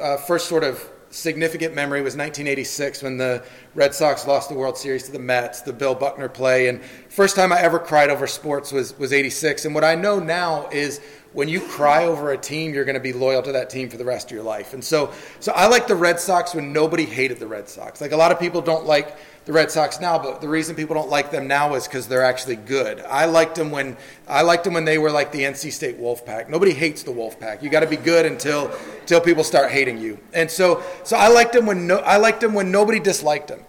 Uh, first sort of significant memory was 1986 when the Red Sox lost the World Series to the Mets, the Bill Buckner play. And first time I ever cried over sports was, was 86. And what I know now is when you cry over a team, you're going to be loyal to that team for the rest of your life. And so, so I like the Red Sox when nobody hated the Red Sox. Like a lot of people don't like the Red Sox now, but the reason people don't like them now is because they're actually good. I liked them when I liked them when they were like the NC State Wolfpack. Nobody hates the Wolfpack. You got to be good until until people start hating you. And so, so I liked them when no, I liked them when nobody disliked them.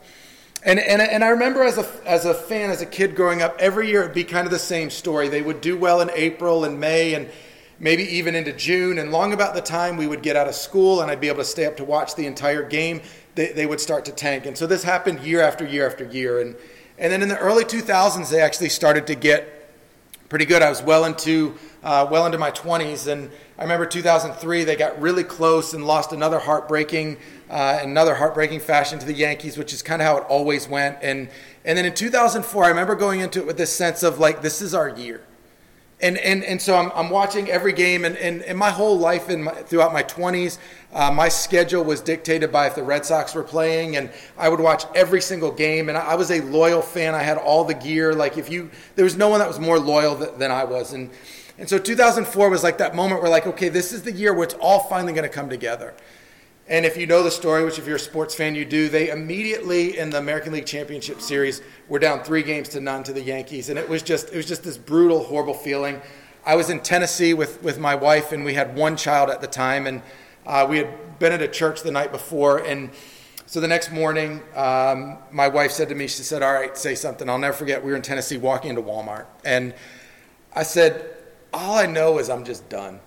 And, and, and I remember as a, as a fan, as a kid growing up, every year it'd be kind of the same story. They would do well in April and May, and maybe even into June. And long about the time we would get out of school and I'd be able to stay up to watch the entire game, they, they would start to tank. And so this happened year after year after year. And, and then in the early 2000s, they actually started to get pretty good. I was well into, uh, well into my 20s. And I remember 2003, they got really close and lost another heartbreaking, uh, another heartbreaking fashion to the Yankees, which is kind of how it always went. And, and then in 2004, I remember going into it with this sense of like, this is our year and, and, and so I'm, I'm watching every game, and, and, and my whole life in my, throughout my 20s, uh, my schedule was dictated by if the Red Sox were playing, and I would watch every single game. And I, was a loyal fan. I had all the gear. Like if you, there was no one that was more loyal th- than I was. And and so 2004 was like that moment where like, okay, this is the year where it's all finally going to come together. And if you know the story, which if you're a sports fan you do, they immediately in the American League Championship Series were down three games to none to the Yankees, and it was just it was just this brutal, horrible feeling. I was in Tennessee with with my wife, and we had one child at the time, and uh, we had been at a church the night before, and so the next morning, um, my wife said to me, she said, "All right, say something." I'll never forget. We were in Tennessee, walking into Walmart, and I said, "All I know is I'm just done.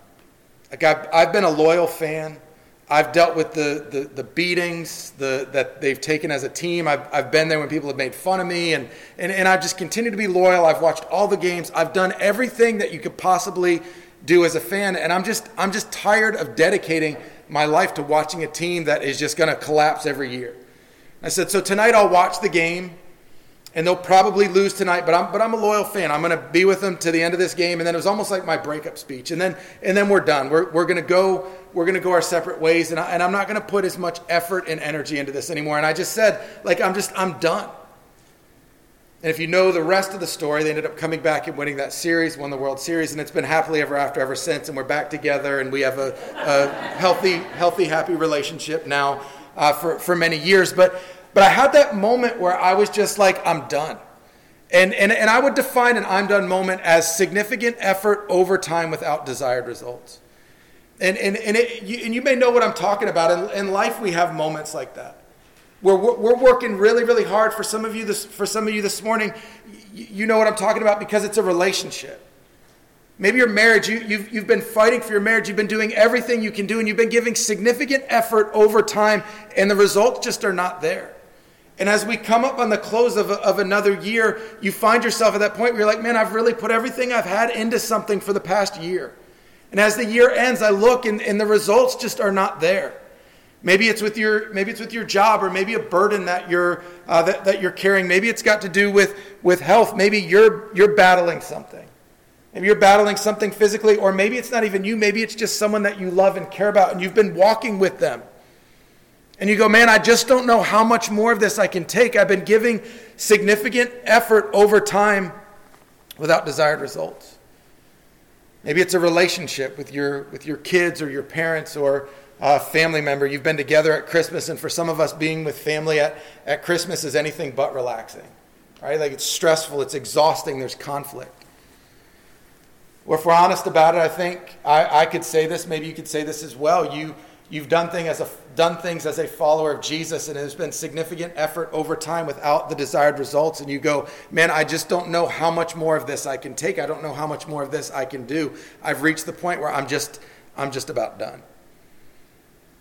Like I've, I've been a loyal fan." I've dealt with the, the, the, beatings the, that they've taken as a team. I've, I've been there when people have made fun of me, and, and, and I've just continued to be loyal. I've watched all the games. I've done everything that you could possibly do as a fan, and I'm just, I'm just tired of dedicating my life to watching a team that is just going to collapse every year. I said, So tonight I'll watch the game and they'll probably lose tonight. But I'm but I'm a loyal fan. I'm going to be with them to the end of this game, and then it was almost like my breakup speech. And then and then we're done. We're we're going to go we're going to go our separate ways, and I, and I'm not going to put as much effort and energy into this anymore. And I just said like I'm just I'm done. And if you know the rest of the story, they ended up coming back and winning that series, won the World Series, and it's been happily ever after ever since. And we're back together, and we have a, a healthy, healthy, happy relationship now uh, for for many years. But but I had that moment where I was just like, I'm done. And, and, and I would define an I'm done moment as significant effort over time without desired results. And, and, and, it, you, and you may know what I'm talking about. In, in life, we have moments like that where we're, we're, working really, really hard. For some of you this, for some of you this morning, you, you know what I'm talking about because it's a relationship. Maybe your marriage, you, you've, you've been fighting for your marriage, you've been doing everything you can do, and you've been giving significant effort over time, and the results just are not there. And as we come up on the close of, of another year, you find yourself at that point where you're like, man, I've really put everything I've had into something for the past year. And as the year ends, I look and, and the results just are not there. Maybe it's with your maybe it's with your job, or maybe a burden that you're uh, that, that you're carrying. Maybe it's got to do with with health. Maybe you're you're battling something. Maybe you're battling something physically, or maybe it's not even you. Maybe it's just someone that you love and care about, and you've been walking with them and you go, man, I just don't know how much more of this I can take. I've been giving significant effort over time without desired results. Maybe it's a relationship with your, with your kids or your parents or a family member. You've been together at Christmas, and for some of us, being with family at, at Christmas is anything but relaxing. Right? Like it's stressful, it's exhausting, there's conflict. Well, if we're honest about it, I think I, I could say this, maybe you could say this as well. You You've done, thing as a, done things as a follower of Jesus, and there's been significant effort over time without the desired results. And you go, man, I just don't know how much more of this I can take. I don't know how much more of this I can do. I've reached the point where I'm just, I'm just about done.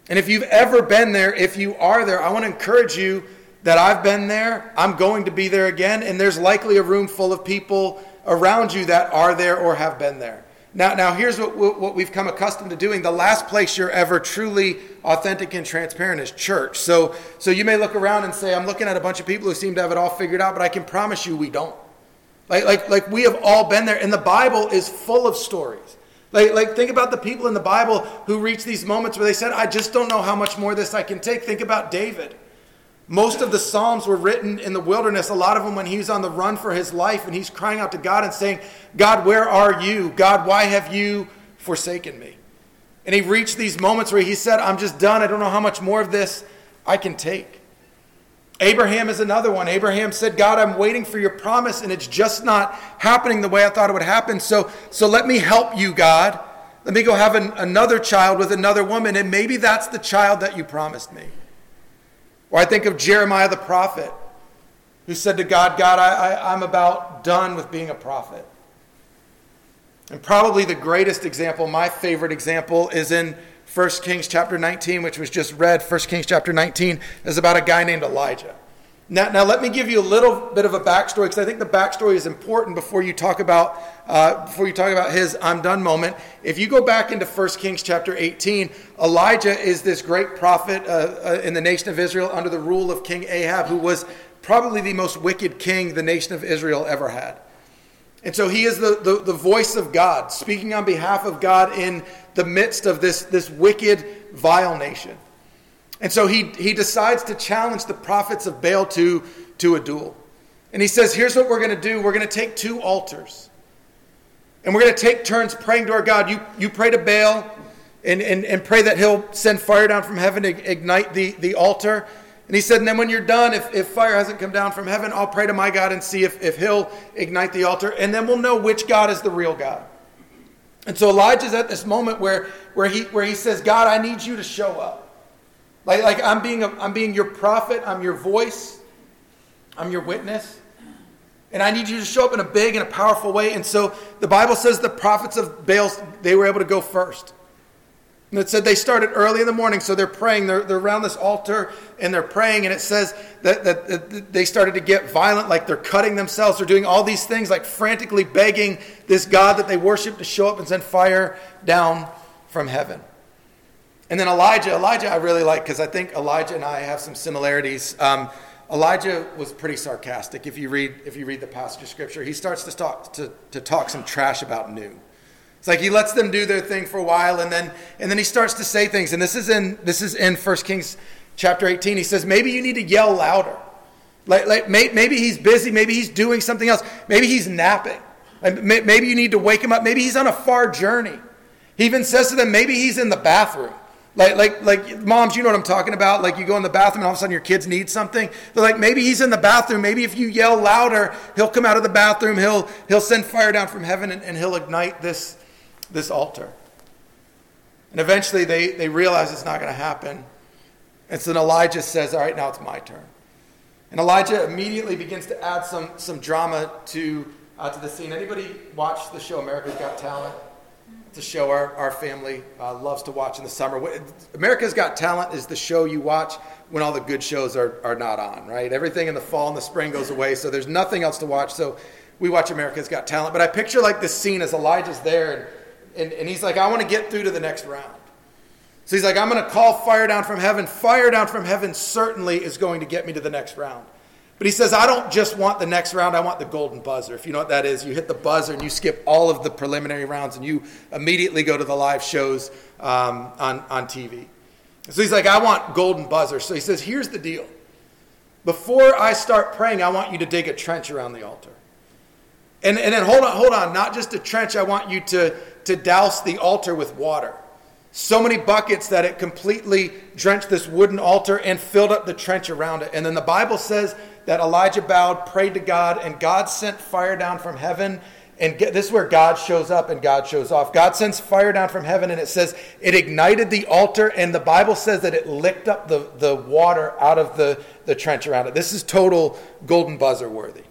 And if you've ever been there, if you are there, I want to encourage you that I've been there. I'm going to be there again, and there's likely a room full of people around you that are there or have been there. Now, now here's what, what we've come accustomed to doing. The last place you're ever truly authentic and transparent is church. So, so you may look around and say, I'm looking at a bunch of people who seem to have it all figured out, but I can promise you we don't. Like, like, like we have all been there. And the Bible is full of stories. Like, like, think about the people in the Bible who reach these moments where they said, I just don't know how much more this I can take. Think about David. Most of the Psalms were written in the wilderness, a lot of them when he was on the run for his life, and he's crying out to God and saying, God, where are you? God, why have you forsaken me? And he reached these moments where he said, I'm just done. I don't know how much more of this I can take. Abraham is another one. Abraham said, God, I'm waiting for your promise, and it's just not happening the way I thought it would happen. So, so let me help you, God. Let me go have an, another child with another woman, and maybe that's the child that you promised me. Or I think of Jeremiah the prophet, who said to God, God, I, I, I'm about done with being a prophet. And probably the greatest example, my favorite example, is in 1 Kings chapter 19, which was just read. 1 Kings chapter 19 is about a guy named Elijah. Now, now let me give you a little bit of a backstory because I think the backstory is important before you talk about uh, before you talk about his "I'm done" moment. If you go back into 1 Kings chapter 18, Elijah is this great prophet uh, uh, in the nation of Israel under the rule of King Ahab, who was probably the most wicked king the nation of Israel ever had. And so he is the, the, the, voice of God, speaking on behalf of God in the midst of this, this wicked, vile nation. And so he, he decides to challenge the prophets of Baal to, to a duel. And he says, Here's what we're going to do we're going to take two altars. And we're going to take turns praying to our God. You, you pray to Baal and, and, and pray that he'll send fire down from heaven to ignite the, the altar. And he said, and then when you're done, if, if fire hasn't come down from heaven, I'll pray to my God and see if, if he'll ignite the altar. And then we'll know which God is the real God. And so Elijah's at this moment where, where, he, where he says, God, I need you to show up. Like, like I'm, being a, I'm being your prophet, I'm your voice, I'm your witness. And I need you to show up in a big and a powerful way. And so the Bible says the prophets of Baal, they were able to go first. And it said they started early in the morning, so they're praying. They're, they're around this altar and they're praying. And it says that, that, that, they started to get violent, like they're cutting themselves. They're doing all these things, like frantically begging this God that they worship to show up and send fire down from heaven. And then Elijah, Elijah I really like because I think Elijah and I have some similarities. Um, Elijah was pretty sarcastic. If you read, if you read the passage of scripture, he starts to talk, to, to talk some trash about new. It's like he lets them do their thing for a while, and then and then he starts to say things. And this is in this is in 1 Kings chapter 18. He says, maybe you need to yell louder. Like, like maybe he's busy, maybe he's doing something else, maybe he's napping. Maybe you need to wake him up. Maybe he's on a far journey. He even says to them, maybe he's in the bathroom. Like, like, like, moms, you know what I'm talking about. Like, you go in the bathroom and all of a sudden your kids need something. They're like, maybe he's in the bathroom. Maybe if you yell louder, he'll come out of the bathroom. He'll, he'll send fire down from heaven and, and he'll ignite this, this altar. And eventually they, they realize it's not going to happen. And so then Elijah says, All right, now it's my turn. And Elijah immediately begins to add some, some drama to, uh, to the scene. Anybody watch the show America's Got Talent? A show our, our family uh, loves to watch in the summer. America's Got Talent is the show you watch when all the good shows are, are not on, right? Everything in the fall and the spring goes away, so there's nothing else to watch. So we watch America's Got Talent. But I picture like this scene as Elijah's there and and, and he's like, I want to get through to the next round. So he's like, I'm going to call fire down from heaven. Fire down from heaven certainly is going to get me to the next round. But he says, I don't just want the next round, I want the golden buzzer. If you know what that is, you hit the buzzer and you skip all of the preliminary rounds and you immediately go to the live shows um, on, on TV. So he's like, I want golden buzzer. So he says, Here's the deal. Before I start praying, I want you to dig a trench around the altar. And, and then hold on, hold on, not just a trench, I want you to to douse the altar with water. So many buckets that it completely drenched this wooden altar and filled up the trench around it. And then the Bible says that Elijah bowed, prayed to God, and God sent fire down from heaven. And this is where God shows up and God shows off. God sends fire down from heaven, and it says it ignited the altar, and the Bible says that it licked up the, the water out of the, the trench around it. This is total golden buzzer worthy.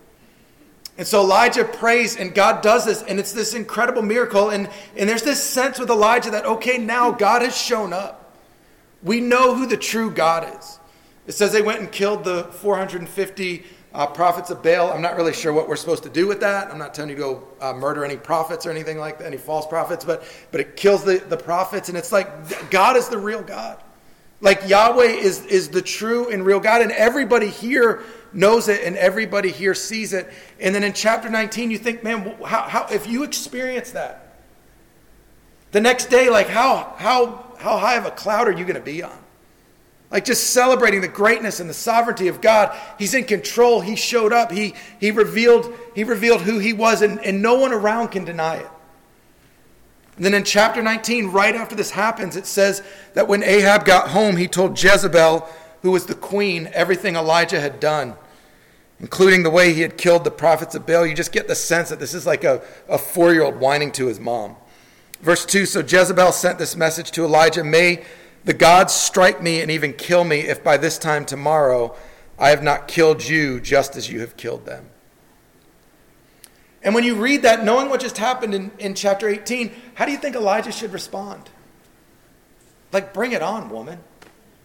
And so Elijah prays, and God does this, and it's this incredible miracle. And, and there's this sense with Elijah that, okay, now God has shown up. We know who the true God is. It says they went and killed the 450 uh, prophets of Baal. I'm not really sure what we're supposed to do with that. I'm not telling you to go uh, murder any prophets or anything like that, any false prophets, but, but it kills the, the prophets. And it's like God is the real God. Like Yahweh is, is the true and real God. And everybody here knows it and everybody here sees it. And then in chapter 19, you think, man, how, how, if you experience that, The next day, like, how, how, how high of a cloud are you going to be on? Like, just celebrating the greatness and the sovereignty of God. He's in control. He showed up. He, he, revealed, he revealed who he was, and, and no one around can deny it. And then in chapter 19, right after this happens, it says that when Ahab got home, he told Jezebel, who was the queen, everything Elijah had done, including the way he had killed the prophets of Baal. You just get the sense that this is like a, a four year old whining to his mom. Verse 2 So Jezebel sent this message to Elijah May the gods strike me and even kill me if by this time tomorrow I have not killed you just as you have killed them. And when you read that, knowing what just happened in, in chapter 18, how do you think Elijah should respond? Like, bring it on, woman.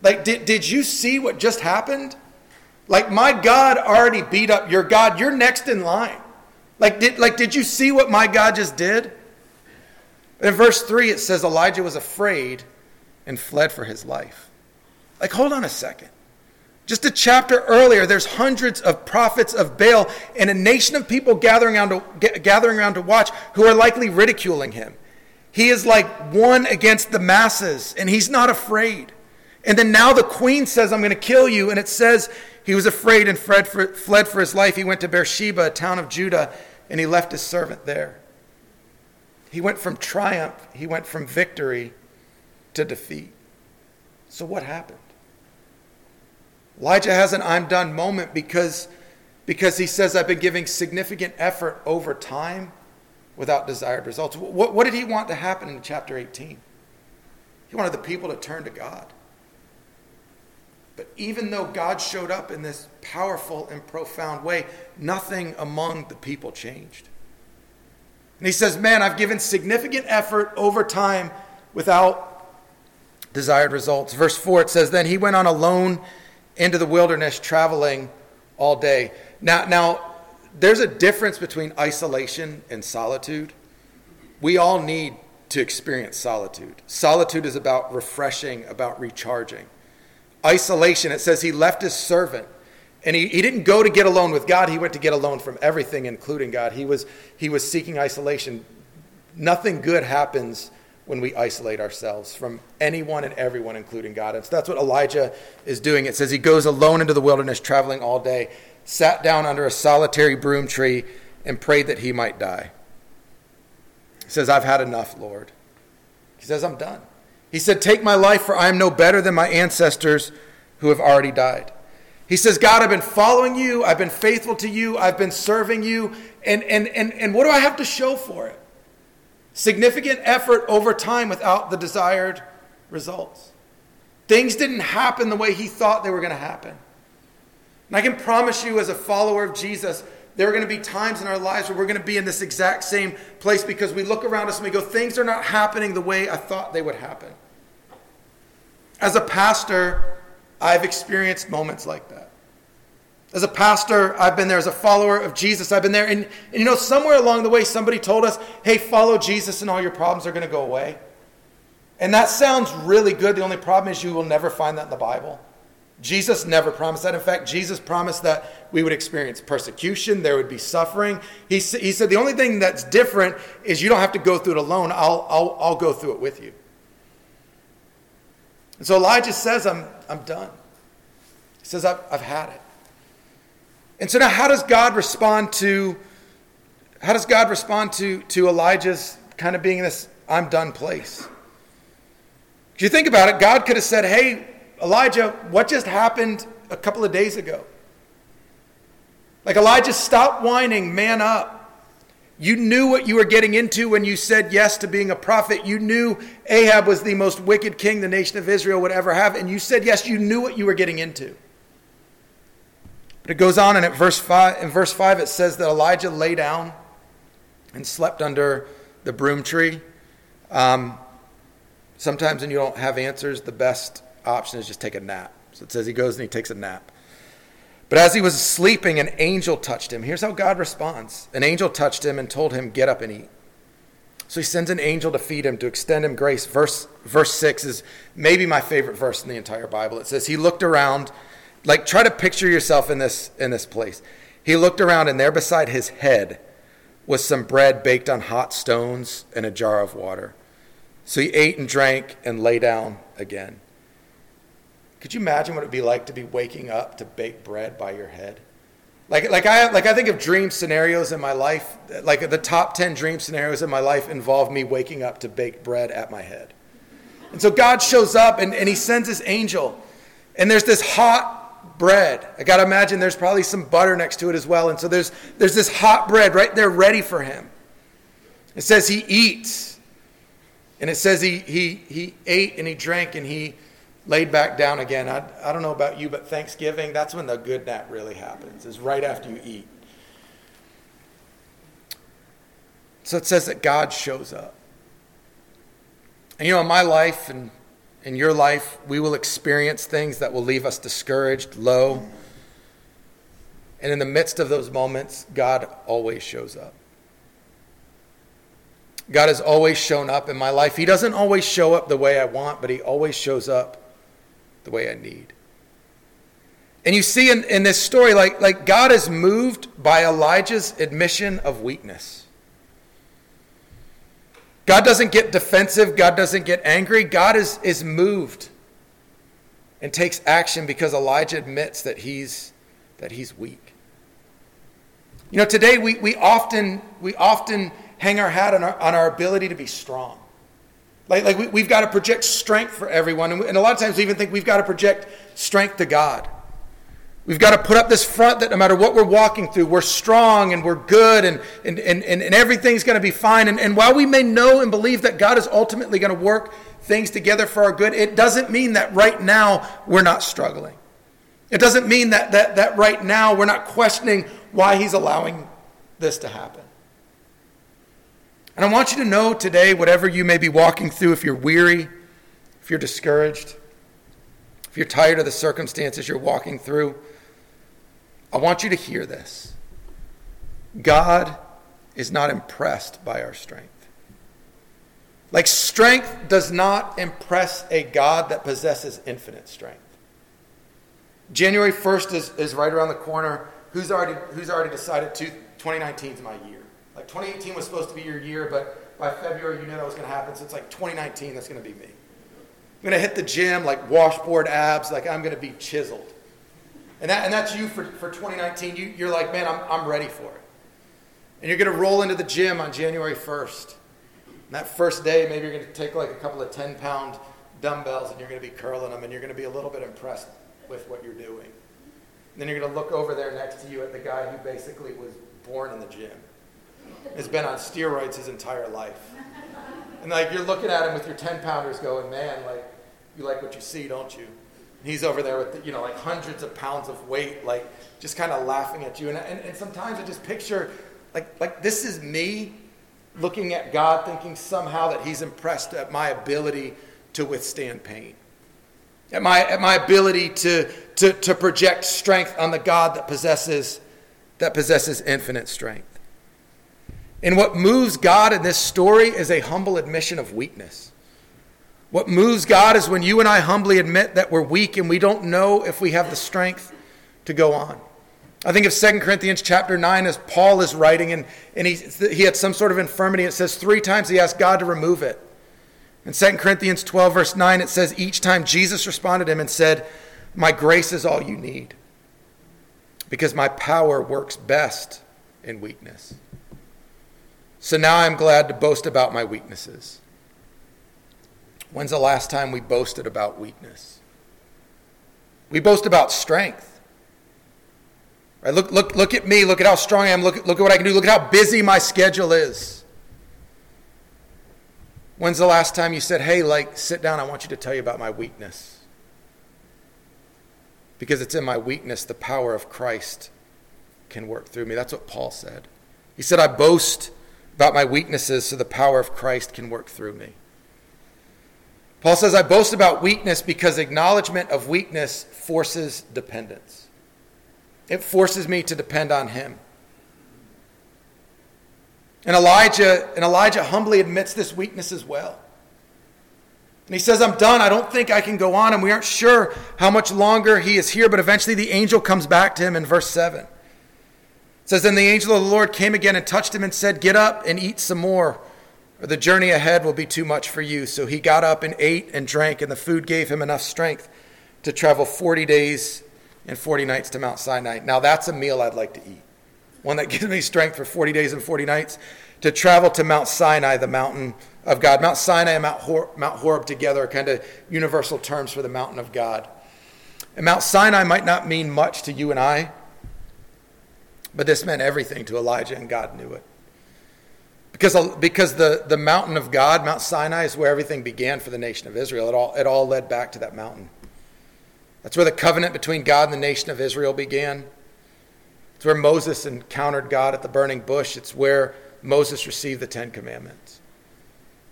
Like, did, did you see what just happened? Like, my God already beat up your God. You're next in line. Like, did, like, did you see what my God just did? In verse 3, it says Elijah was afraid and fled for his life. Like, hold on a second. Just a chapter earlier, there's hundreds of prophets of Baal and a nation of people gathering around to, gathering around to watch who are likely ridiculing him. He is like one against the masses, and he's not afraid. And then now the queen says, I'm going to kill you. And it says he was afraid and fled for, fled for his life. He went to Beersheba, a town of Judah, and he left his servant there. He went from triumph, he went from victory to defeat. So, what happened? Elijah has an I'm done moment because, because he says, I've been giving significant effort over time without desired results. What, what did he want to happen in chapter 18? He wanted the people to turn to God. But even though God showed up in this powerful and profound way, nothing among the people changed. And he says, Man, I've given significant effort over time without desired results. Verse 4, it says, Then he went on alone into the wilderness traveling all day. Now, now there's a difference between isolation and solitude. We all need to experience solitude. Solitude is about refreshing, about recharging. Isolation, it says he left his servant. And he, he didn't go to get alone with God, he went to get alone from everything, including God. He was, he was seeking isolation. Nothing good happens when we isolate ourselves from anyone and everyone, including God. And so that's what Elijah is doing. It says he goes alone into the wilderness, traveling all day, sat down under a solitary broom tree, and prayed that he might die. He says, I've had enough, Lord. He says, I'm done. He said, Take my life, for I am no better than my ancestors who have already died. He says, God, I've been following you. I've been faithful to you. I've been serving you. And, and, and, and what do I have to show for it? Significant effort over time without the desired results. Things didn't happen the way he thought they were going to happen. And I can promise you, as a follower of Jesus, there are going to be times in our lives where we're going to be in this exact same place because we look around us and we go, things are not happening the way I thought they would happen. As a pastor, I've experienced moments like that. As a pastor, I've been there. As a follower of Jesus, I've been there. And, and, you know, somewhere along the way, somebody told us, hey, follow Jesus and all your problems are going to go away. And that sounds really good. The only problem is you will never find that in the Bible. Jesus never promised that. In fact, Jesus promised that we would experience persecution, there would be suffering. He, he said, the only thing that's different is you don't have to go through it alone. I'll, I'll, I'll go through it with you. And so Elijah says, I'm, I'm done. He says, I've, I've had it. And so now how does God respond to how does God respond to, to Elijah's kind of being in this I'm done place? If you think about it, God could have said, Hey, Elijah, what just happened a couple of days ago? Like Elijah, stop whining, man up. You knew what you were getting into when you said yes to being a prophet. You knew Ahab was the most wicked king the nation of Israel would ever have, and you said yes, you knew what you were getting into. But it goes on, and at verse five, in verse 5, it says that Elijah lay down and slept under the broom tree. Um, sometimes when you don't have answers, the best option is just take a nap. So it says he goes and he takes a nap. But as he was sleeping, an angel touched him. Here's how God responds an angel touched him and told him, Get up and eat. So he sends an angel to feed him, to extend him grace. Verse, verse 6 is maybe my favorite verse in the entire Bible. It says, He looked around like try to picture yourself in this in this place. He looked around and there beside his head was some bread baked on hot stones and a jar of water. So he ate and drank and lay down again. Could you imagine what it would be like to be waking up to bake bread by your head? Like, like, I, like I think of dream scenarios in my life, like the top 10 dream scenarios in my life involve me waking up to bake bread at my head. And so God shows up and, and he sends his angel. And there's this hot bread. I got to imagine there's probably some butter next to it as well. And so there's, there's this hot bread right there ready for him. It says he eats. And it says he, he, he ate and he drank and he laid back down again. I, I don't know about you, but Thanksgiving, that's when the good nap really happens, is right after you eat. So it says that God shows up. And you know, in my life and in your life, we will experience things that will leave us discouraged, low. And in the midst of those moments, God always shows up. God has always shown up in my life. He doesn't always show up the way I want, but He always shows up the way I need. And you see in, in this story, like, like God is moved by Elijah's admission of weakness. God doesn't get defensive, God doesn't get angry. God is, is moved and takes action because Elijah admits that he's, that he's weak. You know, today we, we, often, we often hang our hat on our, on our ability to be strong. Like, like we, have got to project strength for everyone. And, and a lot of times we even think we've got to project strength to God. We've got to put up this front that no matter what we're walking through, we're strong and we're good and, and, and, and everything's going to be fine. And, and while we may know and believe that God is ultimately going to work things together for our good, it doesn't mean that right now we're not struggling. It doesn't mean that, that, that right now we're not questioning why He's allowing this to happen. And I want you to know today, whatever you may be walking through, if you're weary, if you're discouraged, if you're tired of the circumstances you're walking through, I want you to hear this. God is not impressed by our strength. Like, strength does not impress a God that possesses infinite strength. January 1st is, is right around the corner. Who's already, who's already decided to, 2019 is my year? Like 2018 was supposed to be your year, but by February you knew that was going to happen. So it's like 2019, that's going to be me. I'm going to hit the gym like washboard abs, like I'm going to be chiseled. And, that, and that's you for, for 2019. You, you're like, man, I'm, I'm ready for it. And you're going to roll into the gym on January 1st. And that first day, maybe you're going to take like a couple of 10 pound dumbbells and you're going to be curling them and you're going to be a little bit impressed with what you're doing. And then you're going to look over there next to you at the guy who basically was born in the gym has been on steroids his entire life. And like you're looking at him with your 10 pounders going, man, like you like what you see, don't you? And he's over there with, the, you know, like hundreds of pounds of weight, like just kind of laughing at you. And, and, and sometimes I just picture, like, like this is me looking at God thinking somehow that he's impressed at my ability to withstand pain. At my, at my ability to, to, to project strength on the God that possesses, that possesses infinite strength. And what moves God in this story is a humble admission of weakness. What moves God is when you and I humbly admit that we're weak and we don't know if we have the strength to go on. I think of 2 Corinthians chapter 9 as Paul is writing, and, and he, he had some sort of infirmity. It says three times he asked God to remove it. In 2 Corinthians 12, verse 9, it says, Each time Jesus responded to him and said, My grace is all you need, because my power works best in weakness. So now I'm glad to boast about my weaknesses. When's the last time we boasted about weakness? We boast about strength. Right? Look, look, look at me. Look at how strong I am. Look, look at what I can do. Look at how busy my schedule is. When's the last time you said, hey, like, sit down, I want you to tell you about my weakness? Because it's in my weakness the power of Christ can work through me. That's what Paul said. He said, I boast about my weaknesses so the power of Christ can work through me. Paul says, I boast about weakness because acknowledgement of weakness forces dependence. It forces me to depend on him. And Elijah, and Elijah humbly admits this weakness as well. And he says, I'm done. I don't think I can go on. And we aren't sure how much longer he is here, but eventually the angel comes back to him in verse 7. It says, Then the angel of the Lord came again and touched him and said, Get up and eat some more, or the journey ahead will be too much for you. So he got up and ate and drank, and the food gave him enough strength to travel 40 days and 40 nights to Mount Sinai. Now, that's a meal I'd like to eat. One that gives me strength for 40 days and 40 nights to travel to Mount Sinai, the mountain of God. Mount Sinai and Mount, Hor- Mount Horeb together are kind of universal terms for the mountain of God. And Mount Sinai might not mean much to you and I, but this meant everything to Elijah, and God knew it. Because, because the, the mountain of God, Mount Sinai, is where everything began for the nation of Israel. It all, it all led back to that mountain. That's where the covenant between God and the nation of Israel began. It's where Moses encountered God at the burning bush. It's where Moses received the Ten Commandments.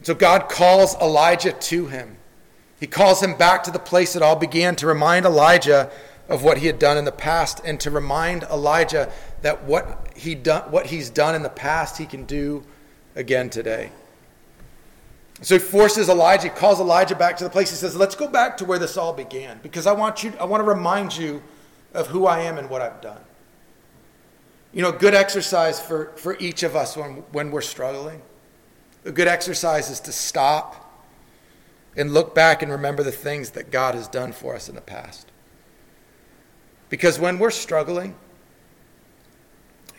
So God calls Elijah to him. He calls him back to the place it all began to remind Elijah of what he had done in the past and to remind Elijah that what, he done, what he's done in the past, he can do again today. So he forces Elijah, calls Elijah back to the place. He says, Let's go back to where this all began because I want, you, I want to remind you of who I am and what I've done. You know, good exercise for, for each of us when, when we're struggling. A good exercise is to stop and look back and remember the things that God has done for us in the past. Because when we're struggling,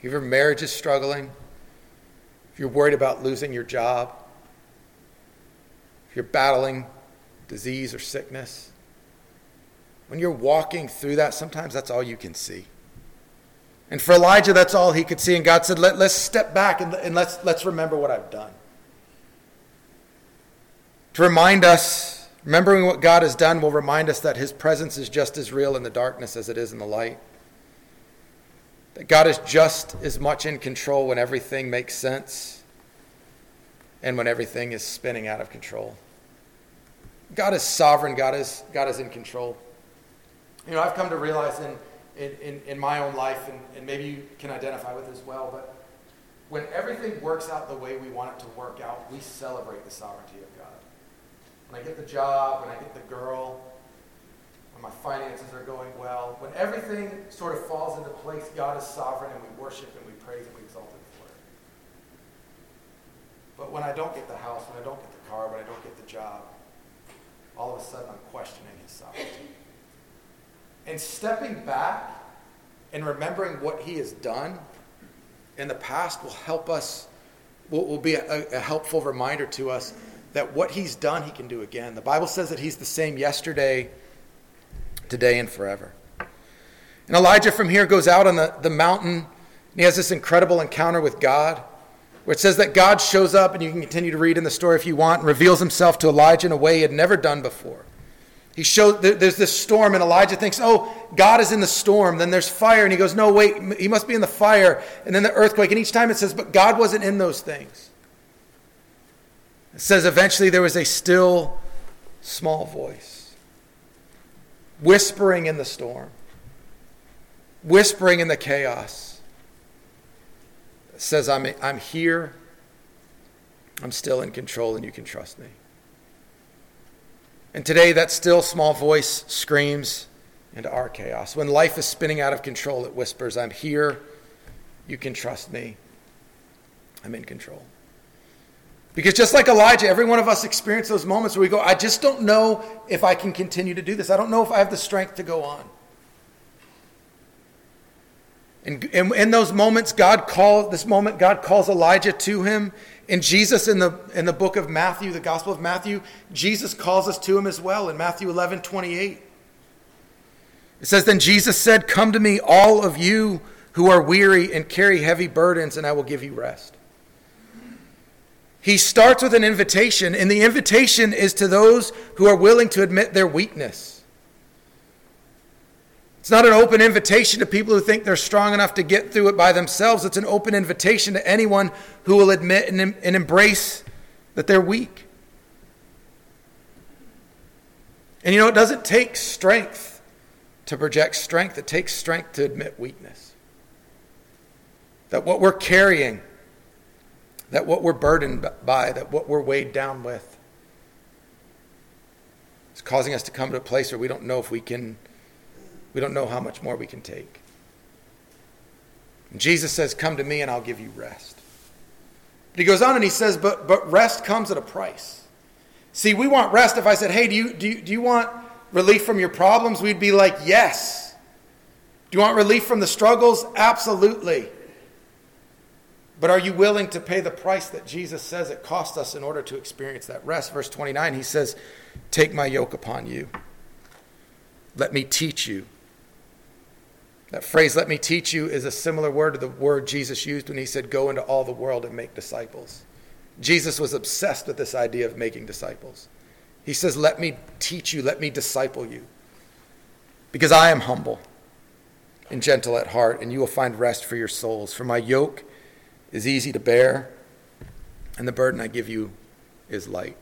if your marriage is struggling, if you're worried about losing your job, if you're battling disease or sickness, when you're walking through that, sometimes that's all you can see. And for Elijah, that's all he could see. And God said, Let, us step back and, and let's, let's remember what I've done. To remind us, remembering what God has done will remind us that his presence is just as real in the darkness as it is in the light. That God is just as much in control when everything makes sense and when everything is spinning out of control. God is sovereign, God is, God is in control. You know, I've come to realize in, in, in, my own life, and, and maybe you can identify with as well, but when everything works out the way we want it to work out, we celebrate the sovereignty of God. When I get the job, when I get the girl, when my finances are going well, when everything sort of falls into place, God is sovereign and we worship and we praise and we exalt Him for it. But when I don't get the house, when I don't get the car, when I don't get the job, all of a sudden I'm questioning His sovereignty. And stepping back and remembering what He has done in the past will help us, will, will be a, a helpful reminder to us that what He's done, He can do again. The Bible says that He's the same yesterday today and forever. And Elijah from here goes out on the, the mountain, and he has this incredible encounter with God, where it says that God shows up, and you can continue to read in the story if you want, and reveals himself to Elijah in a way he had never done before. He showed there's this storm, and Elijah thinks, "Oh, God is in the storm." Then there's fire, and he goes, "No, wait, he must be in the fire." And then the earthquake, and each time it says, "But God wasn't in those things." It says eventually there was a still, small voice whispering in the storm, whispering in the chaos. It says, I'm, I'm here, I'm still in control, and you can trust me. And today, that still small voice screams into our chaos. When life is spinning out of control, it whispers, I'm here, you can trust me, I'm in control. Because just like Elijah, every one of us experience those moments where we go, I just don't know if I can continue to do this. I don't know if I have the strength to go on. And in those moments, God calls this moment, God calls Elijah to him. And Jesus in the in the book of Matthew, the Gospel of Matthew, Jesus calls us to him as well in Matthew 11, 28. It says, Then Jesus said, Come to me, all of you who are weary and carry heavy burdens, and I will give you rest. He starts with an invitation, and the invitation is to those who are willing to admit their weakness. It's not an open invitation to people who think they're strong enough to get through it by themselves. It's an open invitation to anyone who will admit and, and embrace that they're weak. And you know, it doesn't take strength to project strength, it takes strength to admit weakness. That what we're carrying that what we're burdened by, that what we're weighed down with, is causing us to come to a place where we don't know if we can, we don't know how much more we can take. And Jesus says, Come to me and I'll give you rest. But he goes on and he says, but, but rest comes at a price. See, we want rest. If I said, hey, do you, do, you, do you want relief from your problems? We'd be like, yes. Do you want relief from the struggles? Absolutely. But are you willing to pay the price that Jesus says it cost us in order to experience that rest? Verse 29, he says, Take my yoke upon you. Let me teach you. That phrase, let me teach you, is a similar word to the word Jesus used when he said, Go into all the world and make disciples. Jesus was obsessed with this idea of making disciples. He says, Let me teach you, let me disciple you. Because I am humble and gentle at heart, and you will find rest for your souls. For my yoke is easy to bear, and the burden I give you is light.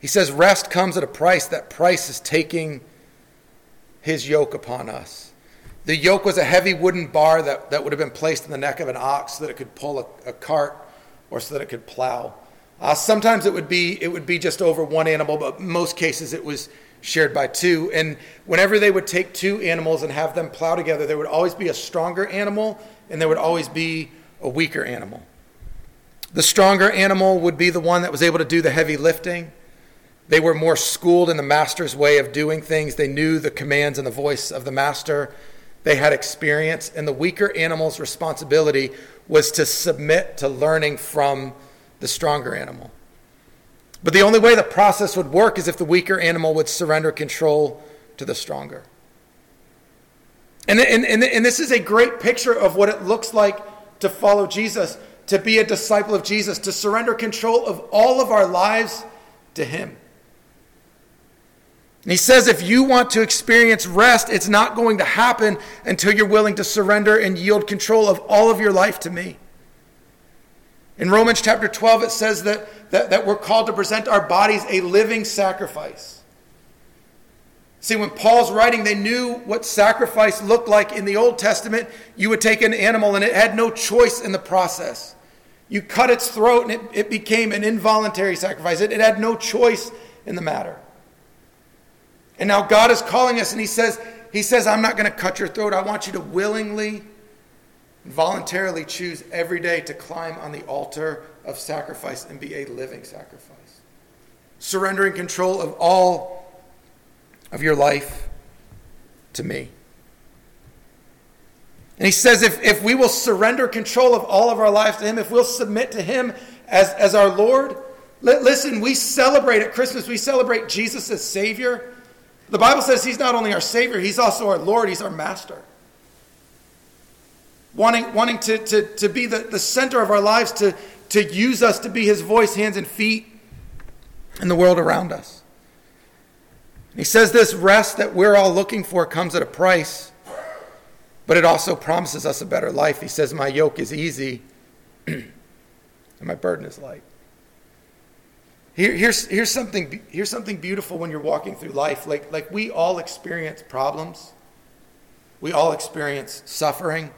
He says, Rest comes at a price. That price is taking his yoke upon us. The yoke was a heavy wooden bar that, that would have been placed in the neck of an ox so that it could pull a, a cart or so that it could plow. Uh, sometimes it would be it would be just over one animal, but most cases it was shared by two. And whenever they would take two animals and have them plow together, there would always be a stronger animal and there would always be a weaker animal. The stronger animal would be the one that was able to do the heavy lifting. They were more schooled in the master's way of doing things. They knew the commands and the voice of the master. They had experience. And the weaker animal's responsibility was to submit to learning from the stronger animal. But the only way the process would work is if the weaker animal would surrender control to the stronger. And, and, and, and this is a great picture of what it looks like to follow Jesus, to be a disciple of Jesus, to surrender control of all of our lives to Him. And he says if you want to experience rest, it's not going to happen until you're willing to surrender and yield control of all of your life to me. In Romans chapter 12, it says that, that, that we're called to present our bodies a living sacrifice. See, when Paul's writing, they knew what sacrifice looked like in the Old Testament. You would take an animal and it had no choice in the process. You cut its throat and it, it became an involuntary sacrifice. It, it had no choice in the matter. And now God is calling us and He says, He says, I'm not going to cut your throat. I want you to willingly voluntarily choose every day to climb on the altar of sacrifice and be a living sacrifice. Surrendering control of all of your life to me. And he says, if, if we will surrender control of all of our lives to him, if we'll submit to him as, as our Lord, listen, we celebrate at Christmas, we celebrate Jesus as Savior. The Bible says he's not only our Savior, he's also our Lord, he's our Master. Wanting, wanting to, to, to be the, the center of our lives, to, to use us to be his voice, hands, and feet in the world around us. He says this rest that we're all looking for comes at a price, but it also promises us a better life. He says, My yoke is easy and my burden is light. Here, here's, here's, something, here's something beautiful when you're walking through life. Like, like we all experience problems, we all experience suffering.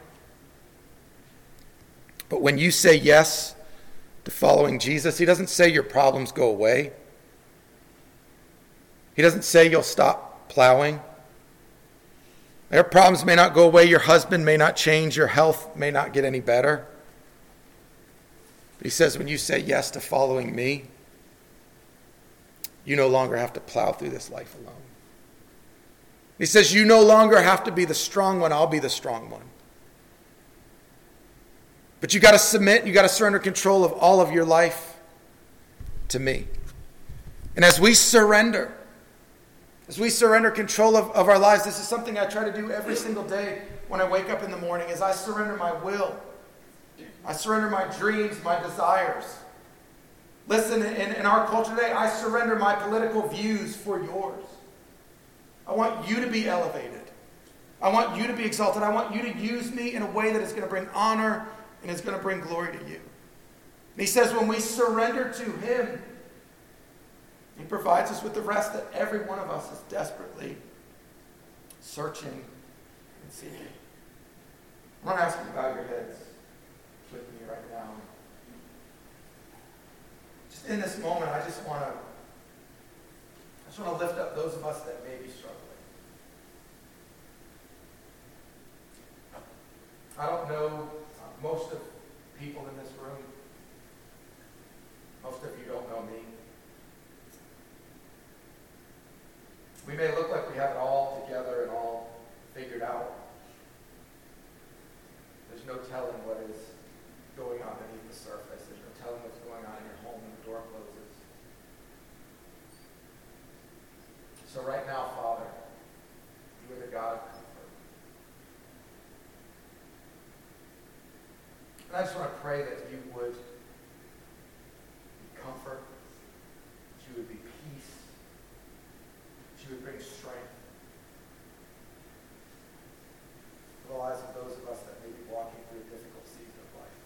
But when you say yes to following Jesus, He doesn't say your problems go away. He doesn't say you'll stop plowing. Your problems may not go away, your husband may not change, your health may not get any better. But he says, when you say yes to following me, you no longer have to plow through this life alone. He says, You no longer have to be the strong one, I'll be the strong one. But you got to submit, you got to surrender control of all of your life to me. And as we surrender, as we surrender control of, of our lives, this is something I try to do every single day when I wake up in the morning, as I surrender my will. I surrender my dreams, my desires. Listen, in, in our culture today, I surrender my political views for yours. I want you to be elevated. I want you to be exalted. I want you to use me in a way that is going to bring honor and is going to bring glory to you. And he says, when we surrender to him, he provides us with the rest that every one of us is desperately searching and seeking. I want to ask you to bow your heads with me right now. Just in this moment, I just want to I just want to lift up those of us that may be struggling. I don't know uh, most of people in this room. We may look like we have it all together and all figured out. There's no telling what is going on beneath the surface. There's no telling what's going on in your home when the door closes. So right now, Father, you are the God of comfort. And I just want to pray that you would comfort, that you would be peace, that you would bring strength to the lives of those of us that may be walking through a difficult season of life.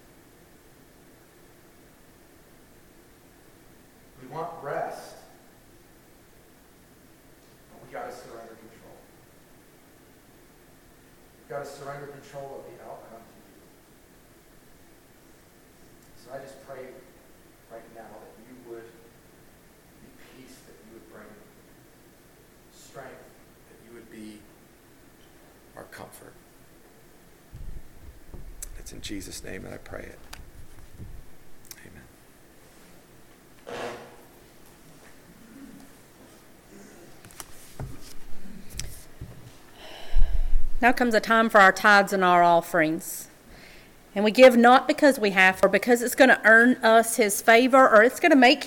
We want rest, but we got to surrender control. We've got to surrender control of the outcome to you. So I just pray right now that you would be peace, that you would bring strength, that you would be our comfort. It's in Jesus' name that I pray it. Now comes a time for our tithes and our offerings. And we give not because we have, or because it's going to earn us his favor, or it's going to make